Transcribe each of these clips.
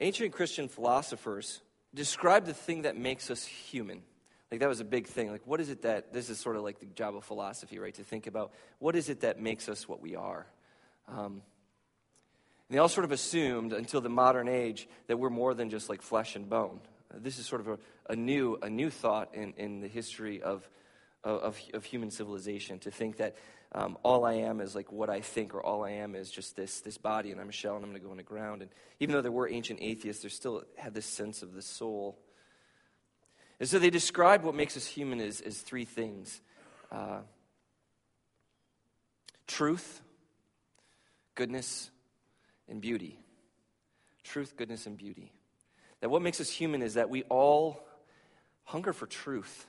Ancient Christian philosophers describe the thing that makes us human. Like that was a big thing. Like, what is it that, this is sort of like the job of philosophy, right? To think about what is it that makes us what we are. Um, and they all sort of assumed until the modern age that we're more than just like flesh and bone. This is sort of a, a, new, a new thought in, in the history of, of, of human civilization to think that um, all I am is like what I think, or all I am is just this, this body, and I'm a shell, and I'm going to go in the ground. And even though there were ancient atheists, they still had this sense of the soul. And so they described what makes us human as, as three things uh, truth, goodness, and beauty. Truth, goodness, and beauty. That what makes us human is that we all hunger for truth.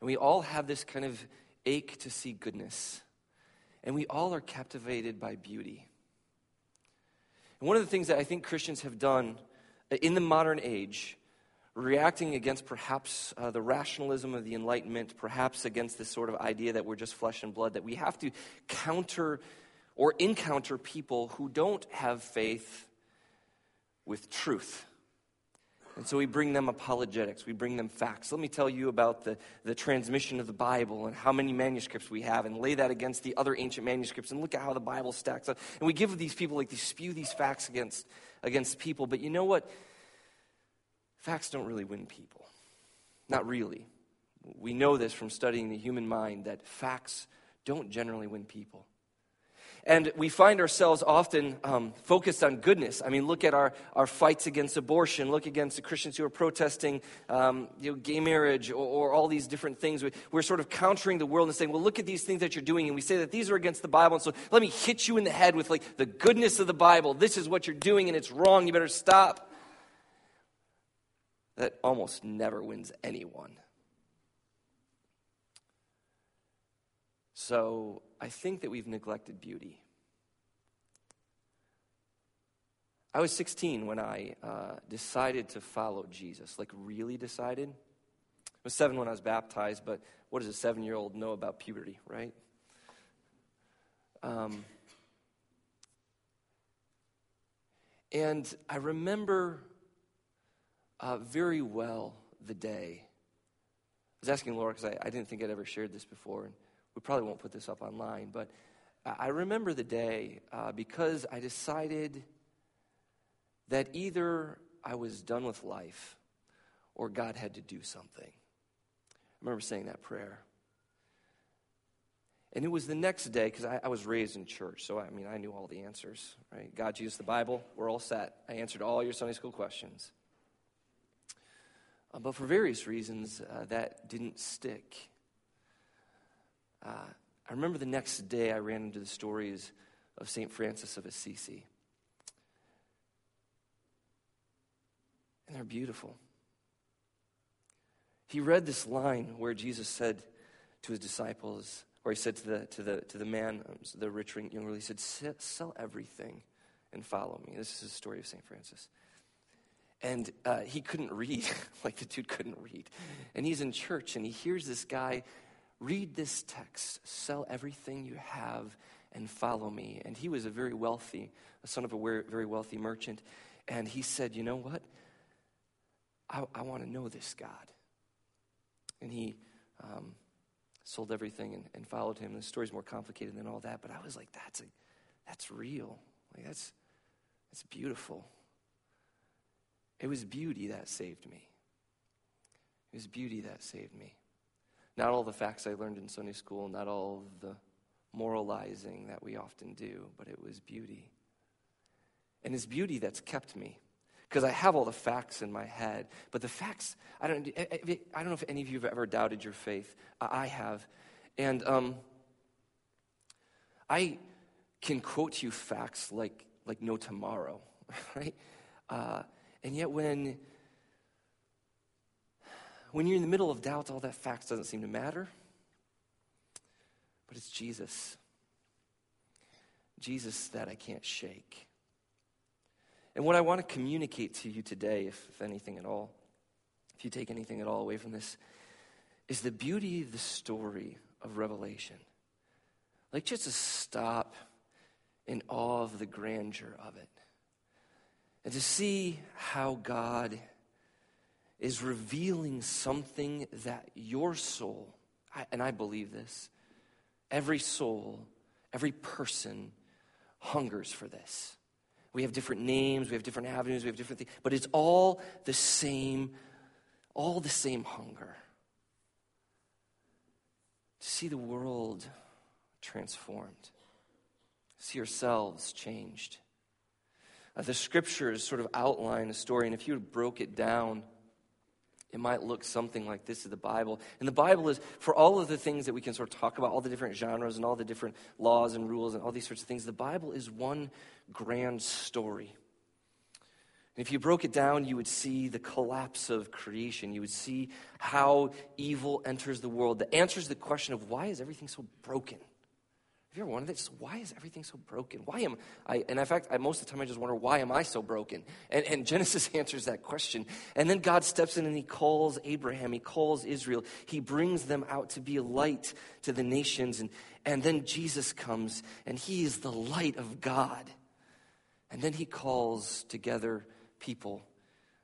And we all have this kind of ache to see goodness. And we all are captivated by beauty. And one of the things that I think Christians have done in the modern age, reacting against perhaps uh, the rationalism of the Enlightenment, perhaps against this sort of idea that we're just flesh and blood, that we have to counter or encounter people who don't have faith with truth. And so we bring them apologetics, we bring them facts. Let me tell you about the, the transmission of the Bible and how many manuscripts we have, and lay that against the other ancient manuscripts, and look at how the Bible stacks up. And we give these people, like, they spew these facts against, against people. But you know what? Facts don't really win people. Not really. We know this from studying the human mind that facts don't generally win people. And we find ourselves often um, focused on goodness. I mean, look at our, our fights against abortion. Look against the Christians who are protesting um, you know, gay marriage or, or, all these different things. We, we're sort of countering the world and saying, well, look at these things that you're doing. And we say that these are against the Bible. And so let me hit you in the head with like the goodness of the Bible. This is what you're doing and it's wrong. You better stop. That almost never wins anyone. So I think that we've neglected beauty. I was 16 when I uh, decided to follow Jesus, like, really decided. I was seven when I was baptized, but what does a seven year old know about puberty, right? Um, and I remember uh, very well the day. I was asking Laura because I, I didn't think I'd ever shared this before. And we probably won't put this up online, but I remember the day uh, because I decided that either I was done with life or God had to do something. I remember saying that prayer. And it was the next day, because I, I, was raised in church, so I mean, I knew all the answers, right? God, Jesus, the Bible, we're all set. I answered all your Sunday school questions. Uh, but for various reasons, uh, that didn't stick. Uh, I remember the next day I ran into the stories of St. Francis of Assisi. And they're beautiful. He read this line where Jesus said to his disciples, or he said to the, to the, to the man, um, the rich young ruler, he said, Sell everything and follow me. This is the story of St. Francis. And uh, he couldn't read, like the dude couldn't read. And he's in church and he hears this guy read this text sell everything you have and follow me. And he was a very wealthy, a son of a very wealthy merchant. And he said, You know what? I, I want to know this God. And he um, sold everything and, and, followed him. The story's more complicated than all that, but I was like, That's, a, that's real. Like, that's, that's beautiful. It was beauty that saved me. It was beauty that saved me. Not all the facts I learned in Sunday school, not all the moralizing that we often do, but it was beauty. And it's beauty that's kept me. Because I have all the facts in my head, but the facts, I don't, I don't know if any of you have ever doubted your faith. I have. And um, I can quote you facts like, like no tomorrow, right? Uh, and yet, when when you're in the middle of doubt, all that facts doesn't seem to matter. But it's Jesus. Jesus that I can't shake. And what I want to communicate to you today, if, if anything at all, if you take anything at all away from this, is the beauty of the story of Revelation. Like just to stop in awe of the grandeur of it. and to see how God is revealing something that your soul, and I believe this, every soul, every person hungers for this. We have different names, we have different avenues, we have different things, but it's all the same, all the same hunger. To see the world transformed, see yourselves changed. Uh, the scriptures sort of outline a story, and if you broke it down, it might look something like this in the Bible. And the Bible is, for all of the things that we can sort of talk about, all the different genres and all the different laws and rules and all these sorts of things, the Bible is one grand story. And if you broke it down, you would see the collapse of creation. You would see how evil enters the world that answers the question of why is everything so broken? Have you ever wondered this? Why is everything so broken? Why am I? And in fact, I, most of the time I just wonder, why am I so broken? And, and Genesis answers that question. And then God steps in and he calls Abraham, he calls Israel, he brings them out to be a light to the nations. And, and then Jesus comes and he is the light of God. And then he calls together people.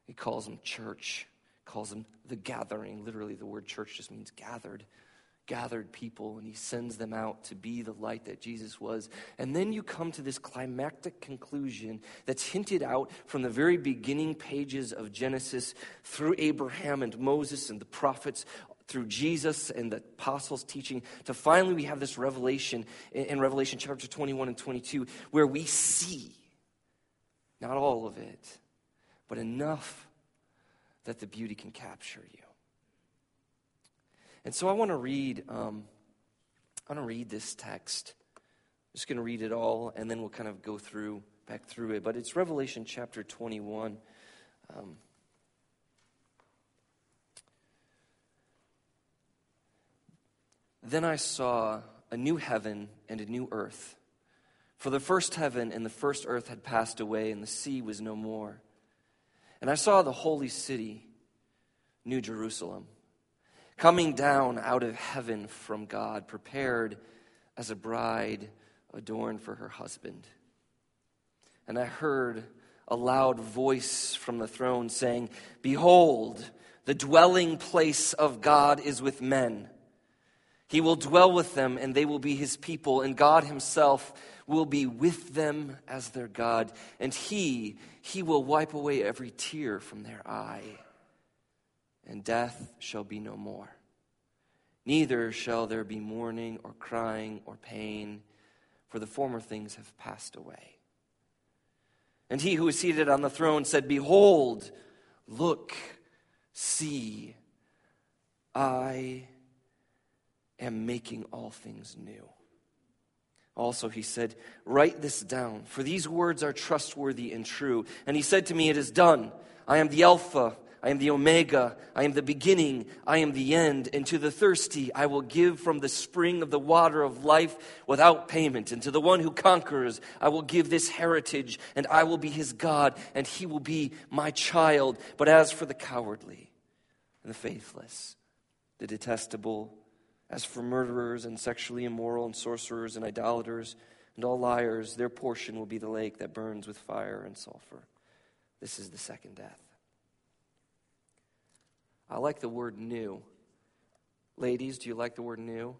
He calls them church, calls them the gathering. Literally, the word church just means gathered gathered people and he sends them out to be the light that Jesus was. And then you come to this climactic conclusion that's hinted out from the very beginning pages of Genesis through Abraham and Moses and the prophets. Through Jesus and the apostles' teaching, to finally we have this revelation in Revelation chapter 21 and 22, where we see, not all of it, but enough that the beauty can capture you. And so I want to read, um, I want to read this text. I'm just going to read it all, and then we'll kind of go through, back through it. But it's Revelation chapter 21. Um, then I saw a new heaven and a new earth. For the first heaven and the first earth had passed away, and the sea was no more. And I saw the holy city, New Jerusalem coming down out of heaven from God, prepared as a bride adorned for her husband. And I heard a loud voice from the throne saying, Behold, the dwelling place of God is with men. He will dwell with them, and they will be his people, and God himself will be with them as their God. And he, he will wipe away every tear from their eye and death shall be no more. Neither shall there be mourning or crying or pain, for the former things have passed away. And he who is seated on the throne said, Behold, look, see, I am making all things new. Also, he said, Write this down, for these words are trustworthy and true. And he said to me, It is done. I am the Alpha I am the Omega. I am the beginning. I am the end. And to the thirsty, I will give from the spring of the water of life without payment. And to the one who conquers, I will give this heritage, and I will be his God, and he will be my child. But as for the cowardly and the faithless, the detestable, as for murderers and sexually immoral and sorcerers and idolaters and all liars, their portion will be the lake that burns with fire and sulfur. This is the second death. I like the word new. Ladies, do you like the word new?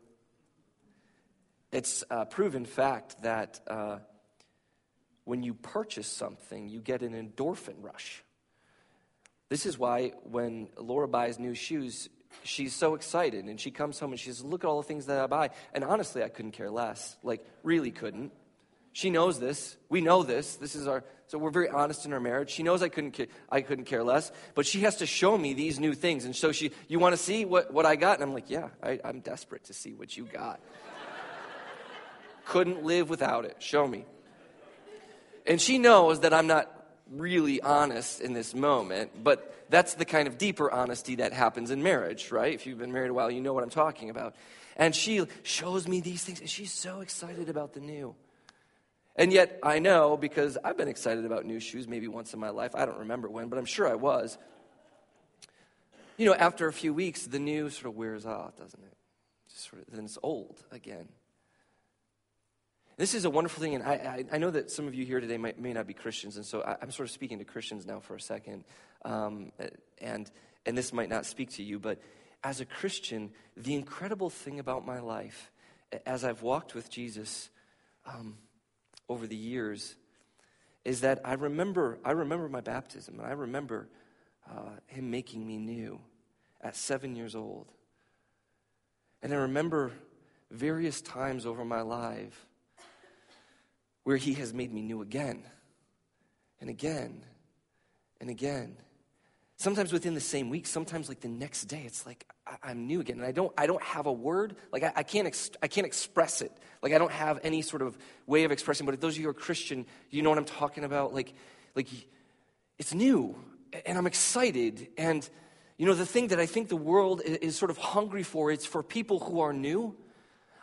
It's a proven fact that uh, when you purchase something, you get an endorphin rush. This is why when Laura buys new shoes, she's so excited and she comes home and she says, Look at all the things that I buy. And honestly, I couldn't care less. Like, really couldn't. She knows this. We know this. This is our so we're very honest in our marriage. She knows I couldn't I couldn't care less, but she has to show me these new things. And so she, you want to see what, what I got? And I'm like, yeah, I, I'm desperate to see what you got. couldn't live without it. Show me. And she knows that I'm not really honest in this moment, but that's the kind of deeper honesty that happens in marriage, right? If you've been married a while, you know what I'm talking about. And she shows me these things, and she's so excited about the new. And yet, I know because I've been excited about new shoes maybe once in my life. I don't remember when, but I'm sure I was. You know, after a few weeks, the new sort of wears off, doesn't it? Just sort of, then it's old again. This is a wonderful thing, and I, I, I know that some of you here today might, may not be Christians, and so I, am sort of speaking to Christians now for a second. Um, and, and this might not speak to you, but as a Christian, the incredible thing about my life, as I've walked with Jesus um, over the years, is that I remember, I remember my baptism, and I remember uh, Him making me new at seven years old. And I remember various times over my life where He has made me new again and again and again. Sometimes within the same week, sometimes like the next day, it's like I, am new again. And I don't, I don't have a word. Like I, I can't, ex, I can't express it. Like I don't have any sort of way of expressing. But if those of you who are Christian, you know what I'm talking about. Like, like it's new, and I'm excited. And you know the thing that I think the world is, is sort of hungry for. It's for people who are new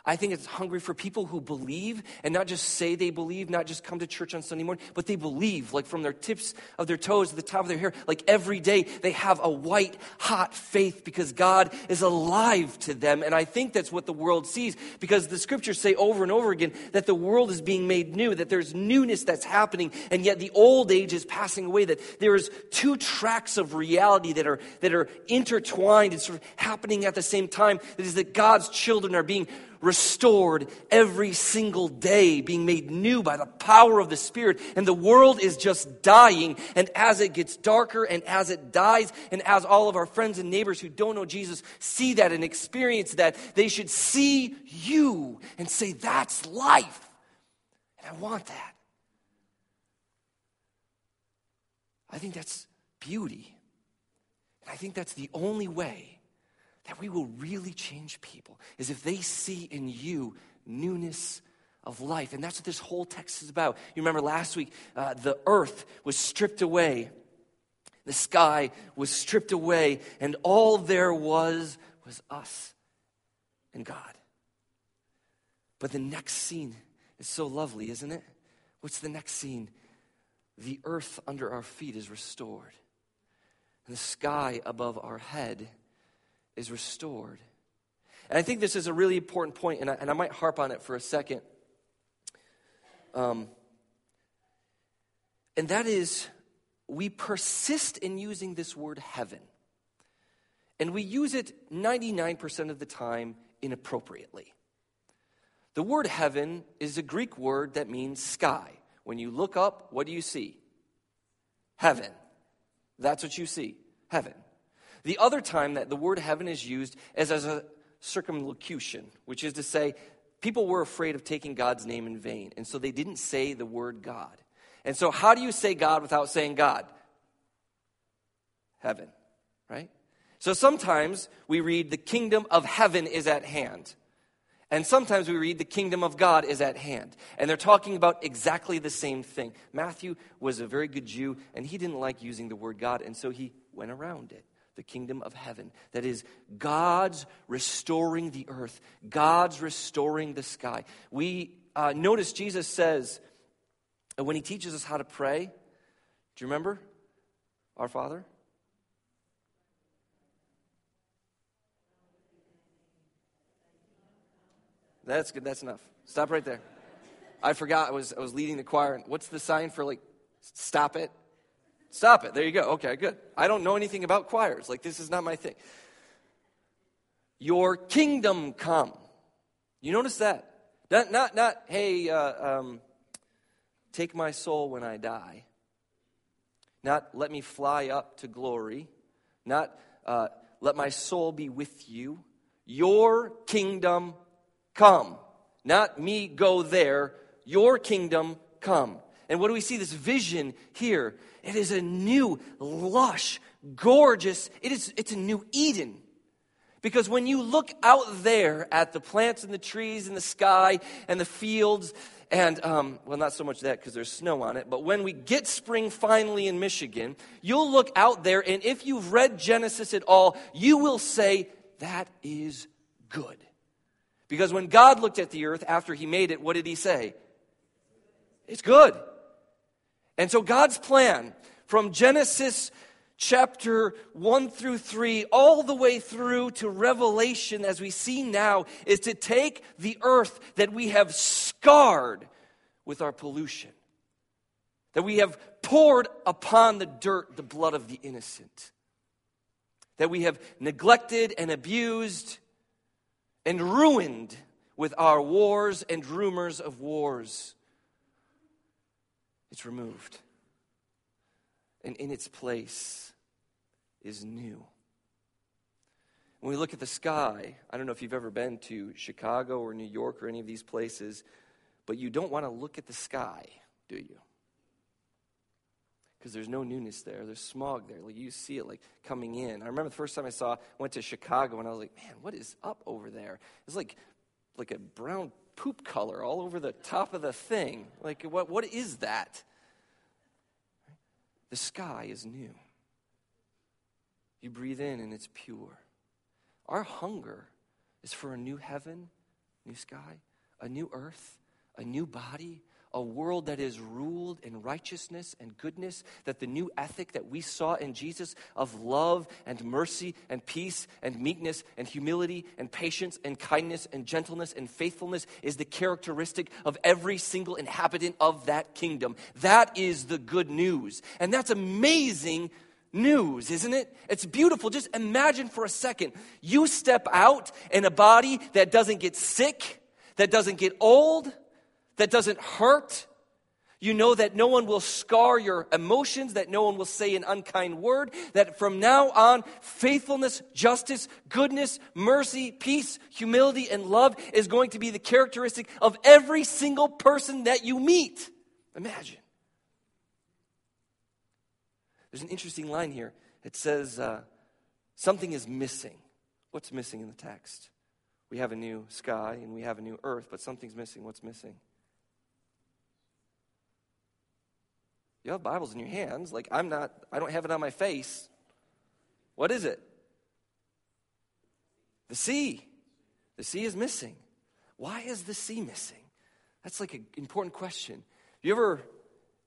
I think it's hungry for people who believe and not just say they believe, not just come to church on Sunday morning, but they believe, like from their tips of their toes to the top of their hair, like every day they have a white hot faith because God is alive to them. And I think that's what the world sees because the scriptures say over and over again that the world is being made new, that there's newness that's happening, and yet the old age is passing away, that there is two tracks of reality that are, that are intertwined and sort of happening at the same time. That is that God's children are being restored every single day, being made new by the power of the Spirit. And the world is just dying. And as it gets darker and as it dies, and as all of our friends and neighbors who don't know Jesus see that and experience that, they should see you and say, That's life. And I want that. I think that's beauty. And I think that's the only way that we will really change people is if they see in you newness of life. And that's what this whole text is about. You remember last week, uh, the earth was stripped away, the sky was stripped away, and all there was was us and God. But the next scene is so lovely, isn't it? What's the next scene? The earth under our feet is restored, and the sky above our head is restored. And I think this is a really important point, and I, and I might harp on it for a second. Um, and that is, we persist in using this word heaven. And we use it 99% of the time inappropriately. The word heaven is a Greek word that means sky. When you look up, what do you see? Heaven. That's what you see. Heaven. The other time that the word heaven is used is as a circumlocution, which is to say, people were afraid of taking God's name in vain, and so they didn't say the word God. And so, how do you say God without saying God? Heaven, right? So sometimes we read, the kingdom of heaven is at hand. And sometimes we read, the kingdom of God is at hand. And they're talking about exactly the same thing. Matthew was a very good Jew, and he didn't like using the word God, and so he went around it the kingdom of heaven. That is, God's restoring the earth, God's restoring the sky. We uh, notice Jesus says, uh, when he teaches us how to pray, do you remember? Our Father? That's good. That's enough. Stop right there. I forgot I was, I was leading the choir. What's the sign for like, stop it? Stop it. There you go. Okay, good. I don't know anything about choirs. Like, this is not my thing. Your kingdom come. You notice that? Not, not, not hey, uh, um, take my soul when I die. Not let me fly up to glory. Not uh, let my soul be with you. Your kingdom come. Not me go there. Your kingdom come. And what do we see? This vision here. It is a new, lush, gorgeous, it is, it's a new Eden. Because when you look out there at the plants and the trees and the sky and the fields, and, um, well, not so much that because there's snow on it, but when we get spring finally in Michigan, you'll look out there, and if you've read Genesis at all, you will say, that is good. Because when God looked at the earth after he made it, what did he say? It's good. And so God's plan from Genesis chapter 1 through 3, all the way through to Revelation, as we see now, is to take the earth that we have scarred with our pollution, that we have poured upon the dirt the blood of the innocent, that we have neglected and abused and ruined with our wars and rumors of wars. It's removed. And in its place is new. When we look at the sky, I don't know if you've ever been to Chicago or New York or any of these places, but you don't want to look at the sky, do you? Because there's no newness there. There's smog there. Like you see it like coming in. I remember the first time I saw went to Chicago and I was like, man, what is up over there? It's like like a brown poop color all over the top of the thing. Like what what is that? The sky is new. You breathe in and it's pure. Our hunger is for a new heaven, new sky, a new earth, a new body, a world that is ruled in righteousness and goodness, that the new ethic that we saw in Jesus of love and mercy and peace and meekness and humility and patience and kindness and gentleness and faithfulness is the characteristic of every single inhabitant of that kingdom. That is the good news. And that's amazing news, isn't it? It's beautiful. Just imagine for a second you step out in a body that doesn't get sick, that doesn't get old that doesn't hurt. You know that no one will scar your emotions, that no one will say an unkind word, that from now on, faithfulness, justice, goodness, mercy, peace, humility, and love is going to be the characteristic of every single person that you meet. Imagine. There's an interesting line here. It says, uh, something is missing. What's missing in the text? We have a new sky and we have a new earth, but something's missing. What's missing? You have Bibles in your hands. Like, I'm not, I don't have it on my face. What is it? The sea. The sea is missing. Why is the sea missing? That's like an important question. You ever,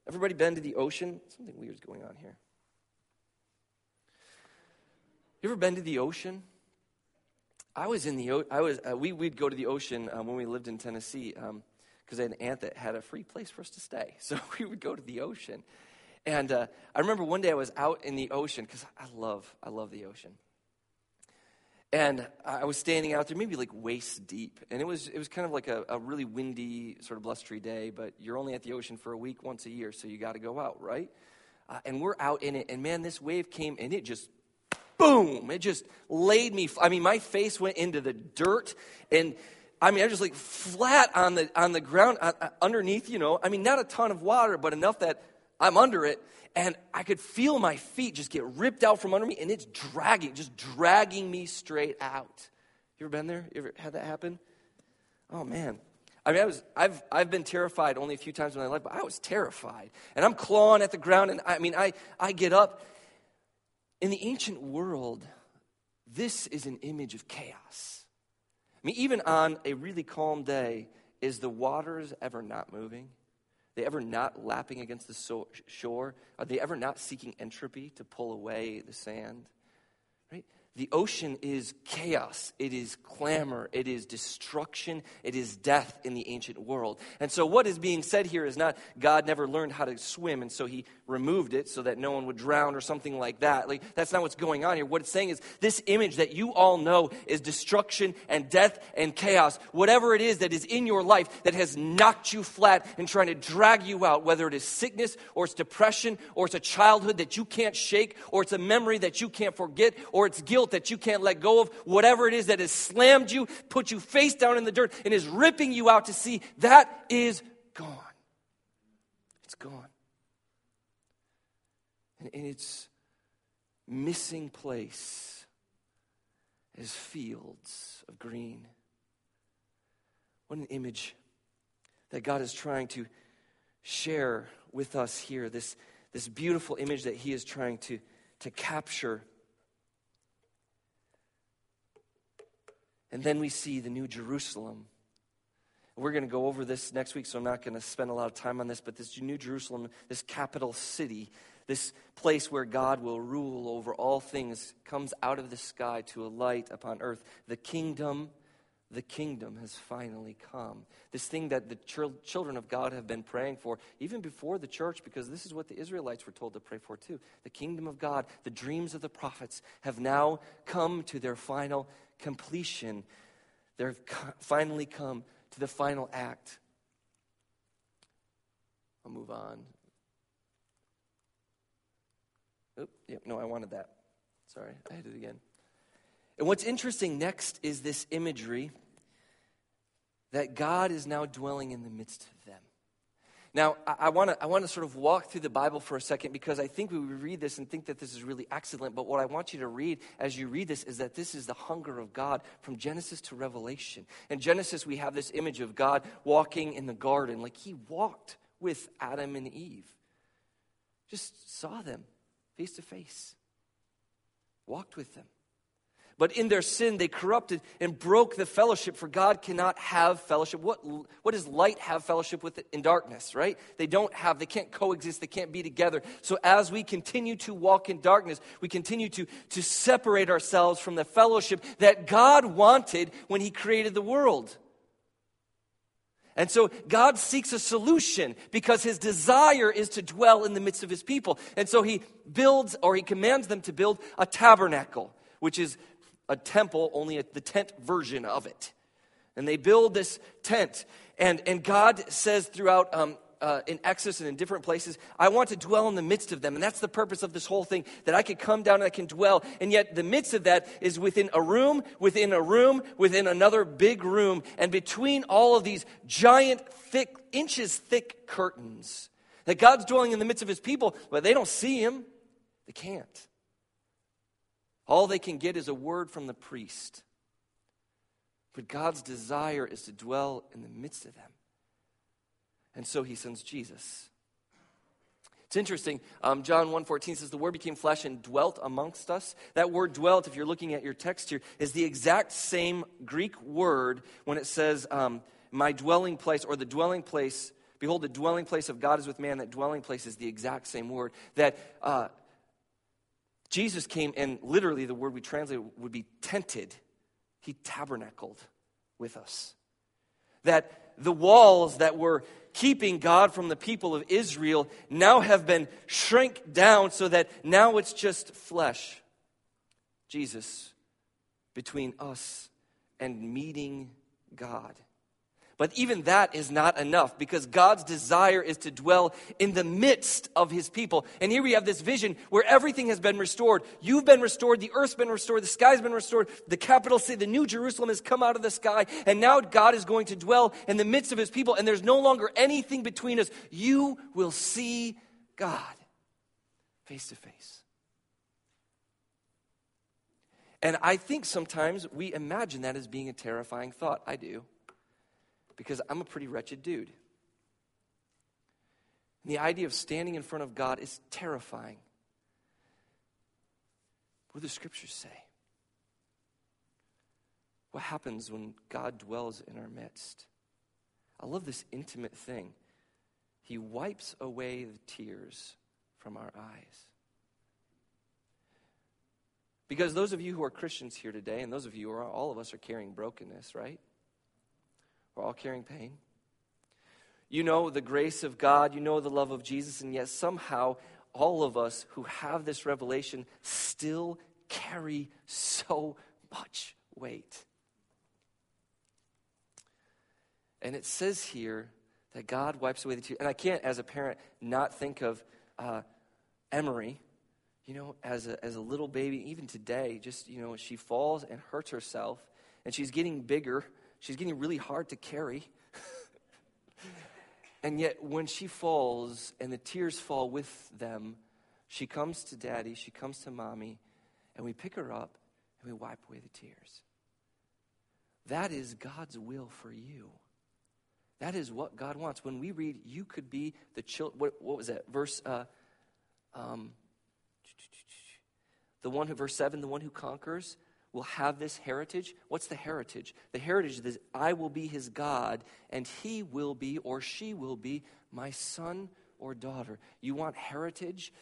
everybody been to the ocean? Something weird's going on here. You ever been to the ocean? I was in the, I was, uh, we, we'd go to the ocean um, when we lived in Tennessee. Um, because I had an aunt that had a free place for us to stay. So we would go to the ocean. And uh, I remember one day I was out in the ocean because I love, I love the ocean. And I was standing out there, maybe like waist deep. And it was, it was kind of like a, a really windy, sort of blustery day, but you're only at the ocean for a week once a year, so you got to go out, right? Uh, and we're out in it, and man, this wave came and it just boom, it just laid me. I mean, my face went into the dirt, and I mean, I just like flat on the, on the ground uh, uh, underneath, you know. I mean, not a ton of water, but enough that I'm under it. And I could feel my feet just get ripped out from under me, and it's dragging, just dragging me straight out. You ever been there? You ever had that happen? Oh, man. I mean, I was, I've, I've been terrified only a few times in my life, but I was terrified. And I'm clawing at the ground, and I mean, I, I get up. In the ancient world, this is an image of chaos mean, even on a really calm day, is the waters ever not moving? Are They ever not lapping against the shore? Are they ever not seeking entropy to pull away the sand? Right? The ocean is chaos, it is clamor, it is destruction, it is death in the ancient world. And so, what is being said here is not God never learned how to swim, and so he removed it so that no one would drown or something like that. Like, that's not what's going on here. What it's saying is this image that you all know is destruction and death and chaos. Whatever it is that is in your life that has knocked you flat and trying to drag you out, whether it is sickness or it's depression or it's a childhood that you can't shake or it's a memory that you can't forget or it's guilt guilt that you can't let go of, whatever it is that has slammed you, put you face down in the dirt, and is ripping you out to sea, that is gone. It's gone. And in its missing place is fields of green. What an image that God is trying to share with us here. This, this beautiful image that He is trying to, to capture And then we see the New Jerusalem. We're going to go over this next week, so I'm not going to spend a lot of time on this, but this New Jerusalem, this capital city, this place where God will rule over all things, comes out of the sky to a light upon earth. The kingdom the kingdom has finally come. This thing that the ch- children of God have been praying for, even before the church, because this is what the Israelites were told to pray for too. The kingdom of God, the dreams of the prophets have now come to their final completion. They've finally come to the final act. I'll move on. Oop, yep, no, I wanted that. Sorry, I hit it again. And what's interesting next is this imagery that God is now dwelling in the midst of them. Now, I, want to I wanna sort of walk through the Bible for a second because I think we read this and think that this is really excellent. But what I want you to read as you read this is that this is the hunger of God from Genesis to Revelation. In Genesis, we have this image of God walking in the garden, like he walked with Adam and Eve, just saw them face to face, walked with them. But in their sin, they corrupted and broke the fellowship, for God cannot have fellowship. What, what does light have fellowship with in darkness, right? They don't have, they can't coexist, they can't be together. So as we continue to walk in darkness, we continue to, to separate ourselves from the fellowship that God wanted when He created the world. And so God seeks a solution because his desire is to dwell in the midst of his people. And so he builds or he commands them to build a tabernacle, which is a temple, only a, the tent version of it. And they build this tent. And, and God says throughout um, uh, in Exodus and in different places, I want to dwell in the midst of them. And that's the purpose of this whole thing, that I could come down and I can dwell. And yet, the midst of that is within a room, within a room, within another big room. And between all of these giant, thick, inches thick curtains, that God's dwelling in the midst of his people, but they don't see him. They can't. All they can get is a word from the priest. But God's desire is to dwell in the midst of them. And so he sends Jesus. It's interesting. Um, John 1.14 says, The Word became flesh and dwelt amongst us. That word dwelt, if you're looking at your text here, is the exact same Greek word when it says, um, My dwelling place, or the dwelling place. Behold, the dwelling place of God is with man. That dwelling place is the exact same word. That uh, Jesus came, and literally the word we translate would be tented. He tabernacled with us. That the walls that were keeping God from the people of Israel now have been shrink down so that now it's just flesh. Jesus between us and meeting God. But even that is not enough because God's desire is to dwell in the midst of his people. And here we have this vision where everything has been restored. You've been restored, the earth's been restored, the sky's been restored, the capital city, the new Jerusalem has come out of the sky, and now God is going to dwell in the midst of his people, and there's no longer anything between us. You will see God face to face. And I think sometimes we imagine that as being a terrifying thought. I do because I'm a pretty wretched dude. And the idea of standing in front of God is terrifying. What do the scriptures say? What happens when God dwells in our midst? I love this intimate thing. He wipes away the tears from our eyes. Because those of you who are Christians here today, and those of you who are, all of us are carrying brokenness, right? We're all carrying pain. You know the grace of God, you know the love of Jesus, and yet somehow all of us who have this revelation still carry so much weight. And it says here that God wipes away the tears. And I can't, as a parent, not think of uh, Emery, you know, as a, as a little baby, even today, just, you know, she falls and hurts herself, and she's getting bigger She's getting really hard to carry. and yet, when she falls and the tears fall with them, she comes to daddy, she comes to mommy, and we pick her up and we wipe away the tears. That is God's will for you. That is what God wants. When we read, you could be the child. What, what, was that? Verse, uh, um, the one who, verse 7, the one who conquers will have this heritage. What's the heritage? The heritage is I will be his God, and he will be or she will be my son or daughter. You want heritage?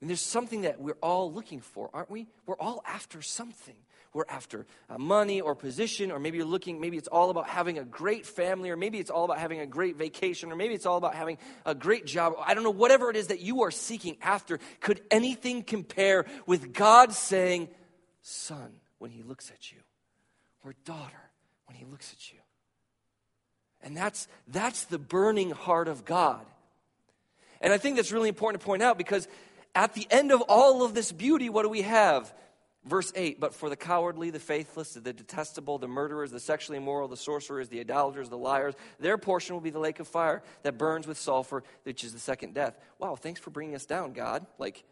And there's something that we're all looking for, aren't we? We're all after something. We're after uh, money or position, or maybe you're looking, maybe it's all about having a great family, or maybe it's all about having a great vacation, or maybe it's all about having a great job. I don't know, whatever it is that you are seeking after, could anything compare with God saying, Son, when He looks at you, or daughter, when He looks at you? And that's, that's the burning heart of God. And I think that's really important to point out because at the end of all of this beauty, what do we have? Verse 8, but for the cowardly, the faithless, the detestable, the murderers, the sexually immoral, the sorcerers, the idolaters, the liars, their portion will be the lake of fire that burns with sulfur, which is the second death. Wow, thanks for bringing us down, God. Like,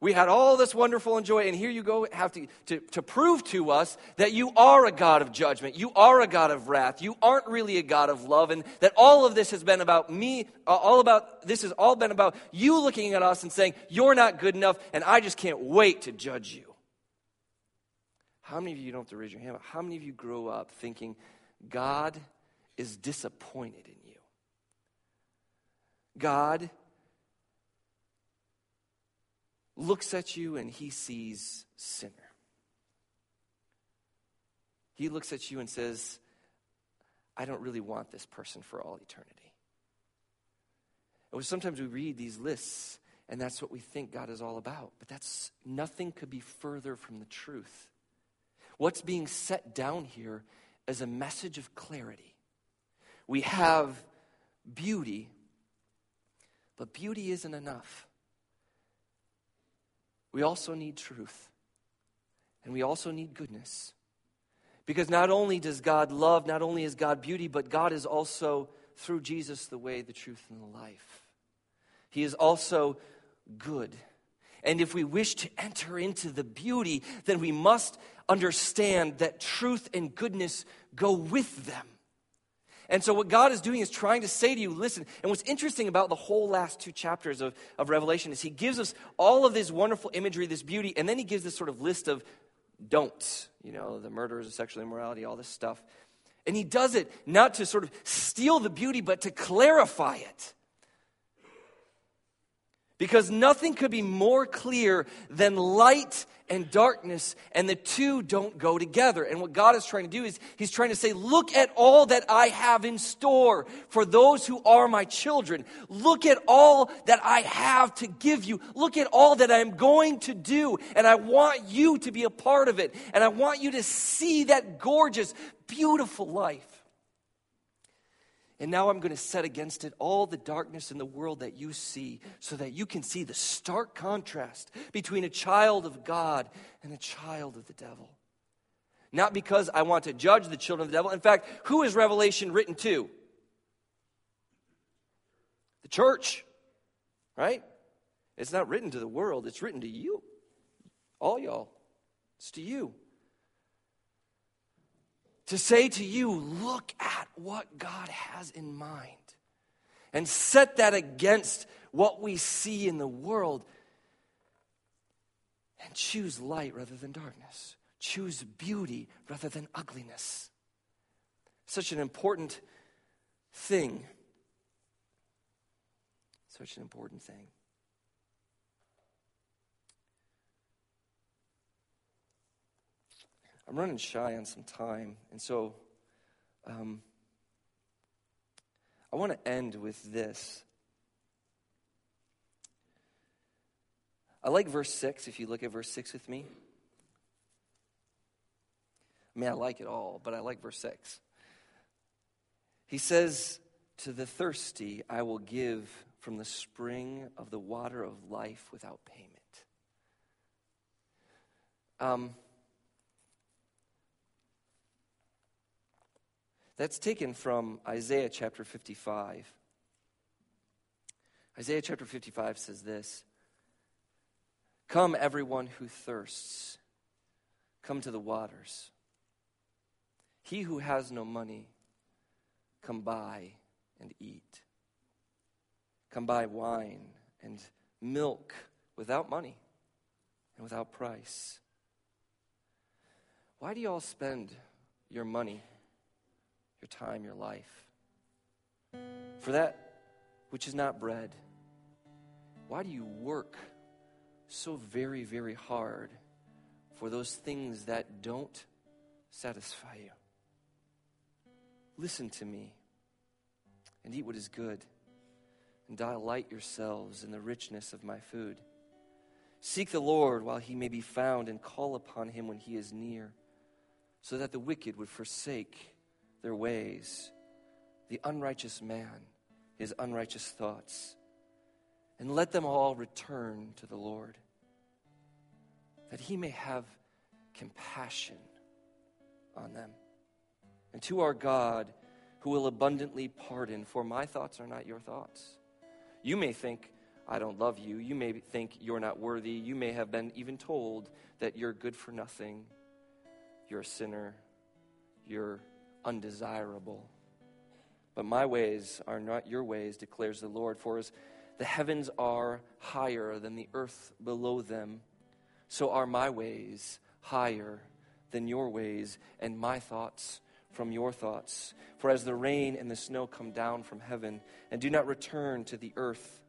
we had all this wonderful and joy, and here you go, have to, to, to prove to us that you are a God of judgment. You are a God of wrath. You aren't really a God of love, and that all of this has been about me, uh, all about, this has all been about you looking at us and saying, You're not good enough, and I just can't wait to judge you. How many of you don't have to raise your hand? How many of you grow up thinking God is disappointed in you? God looks at you and he sees sinner. He looks at you and says, I don't really want this person for all eternity. And sometimes we read these lists and that's what we think God is all about. But that's nothing could be further from the truth. What's being set down here is a message of clarity. We have beauty, but beauty isn't enough. We also need truth. And we also need goodness. Because not only does God love, not only is God beauty, but God is also, through Jesus, the way, the truth, and the life. He is also good. And if we wish to enter into the beauty, then we must understand that truth and goodness go with them. And so, what God is doing is trying to say to you, listen. And what's interesting about the whole last two chapters of, of Revelation is He gives us all of this wonderful imagery, this beauty, and then He gives this sort of list of don'ts, you know, the murders, the sexual immorality, all this stuff. And He does it not to sort of steal the beauty, but to clarify it. Because nothing could be more clear than light and darkness, and the two don't go together. And what God is trying to do is He's trying to say, Look at all that I have in store for those who are my children. Look at all that I have to give you. Look at all that I'm going to do. And I want you to be a part of it. And I want you to see that gorgeous, beautiful life. And now I'm going to set against it all the darkness in the world that you see so that you can see the stark contrast between a child of God and a child of the devil. Not because I want to judge the children of the devil. In fact, who is Revelation written to? The church, right? It's not written to the world, it's written to you. All y'all. It's to you to say to you, look at what God has in mind. And set that against what we see in the world. And choose light rather than darkness. Choose beauty rather than ugliness. Such an important thing. Such an important thing. I'm running shy on some time, and so um, I want to end with this. I like verse 6, if you look at verse 6 with me. I mean, I like it all, but I like verse 6. He says, To the thirsty, I will give from the spring of the water of life without payment. Um, That's taken from Isaiah chapter 55. Isaiah chapter 55 says this Come, everyone who thirsts, come to the waters. He who has no money, come buy and eat. Come buy wine and milk without money and without price. Why do you all spend your money? Your time, your life. For that which is not bread, why do you work so very, very hard for those things that don't satisfy you. Listen to me and eat what is good, and delight yourselves in the richness of my food. Seek the Lord while he may be found, and call upon him when he is near, so that the wicked would forsake their ways, the unrighteous man his unrighteous thoughts, and let them all return to the Lord, that he may have compassion on them. And to our God, who will abundantly pardon, for my thoughts are not your thoughts. You may think, I don't love you. You may think you're not worthy. You may have been even told that you're good for nothing. You're a sinner. You're undesirable. But my ways are not your ways, declares the Lord. For as the heavens are higher than the earth below them, so are my ways higher than your ways, and my thoughts from your thoughts. For as the rain and the snow come down from heaven and do not return to the earth,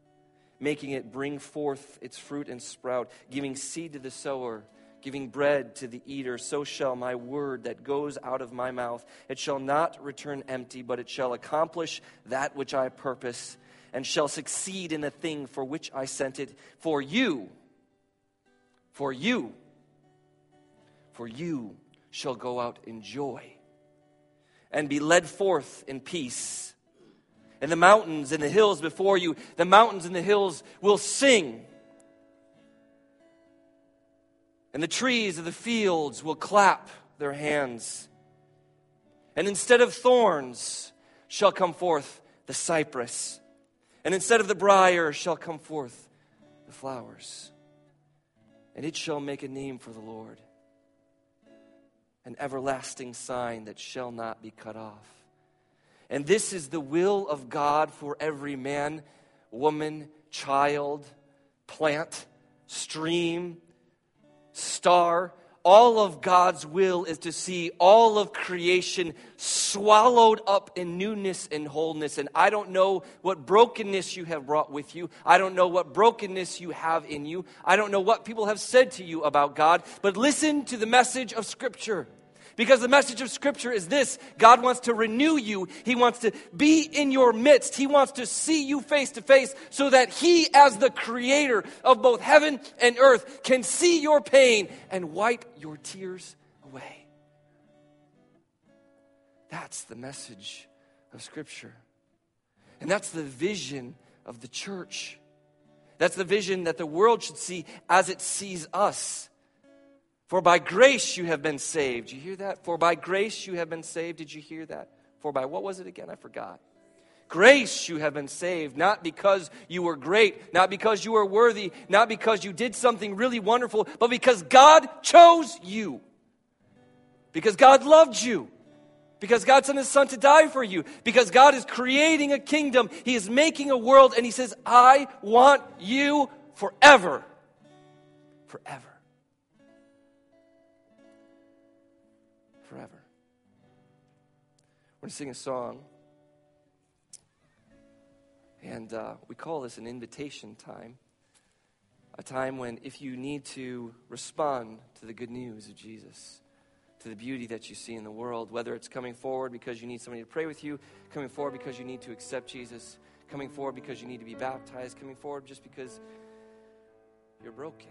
making it bring forth its fruit and sprout, giving seed to the sower, giving bread to the eater, so shall my word that goes out of my mouth. It shall not return empty, but it shall accomplish that which I purpose, and shall succeed in the thing for which I sent it. For you, for you, for you shall go out in joy and be led forth in peace. And the mountains and the hills before you, the mountains and the hills will sing. And the trees of the fields will clap their hands. And instead of thorns shall come forth the cypress. And instead of the brier shall come forth the flowers. And it shall make a name for the Lord an everlasting sign that shall not be cut off. And this is the will of God for every man, woman, child, plant, stream, star. All of God's will is to see all of creation swallowed up in newness and wholeness. And I don't know what brokenness you have brought with you. I don't know what brokenness you have in you. I don't know what people have said to you about God. But listen to the message of Scripture. Because the message of Scripture is this God wants to renew you, He wants to be in your midst, He wants to see you face to face so that He, as the creator of both heaven and earth, can see your pain and wipe your tears away. That's the message of Scripture. And that's the vision of the church. That's the vision that the world should see as it sees us. For by grace you have been saved. You hear that? For by grace you have been saved. Did you hear that? For by what was it again? I forgot. Grace you have been saved, not because you were great, not because you were worthy, not because you did something really wonderful, but because God chose you. Because God loved you. Because God sent His Son to die for you. Because God is creating a kingdom. He is making a world, and He says, I want you. Forever. forever. Sing a song. And uh, we call this an invitation time. A time when, if you need to respond to the good news of Jesus, to the beauty that you see in the world, whether it's coming forward because you need somebody to pray with you, coming forward because you need to accept Jesus, coming forward because you need to be baptized, coming forward just because you're broken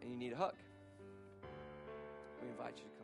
and you need a hug, we invite you to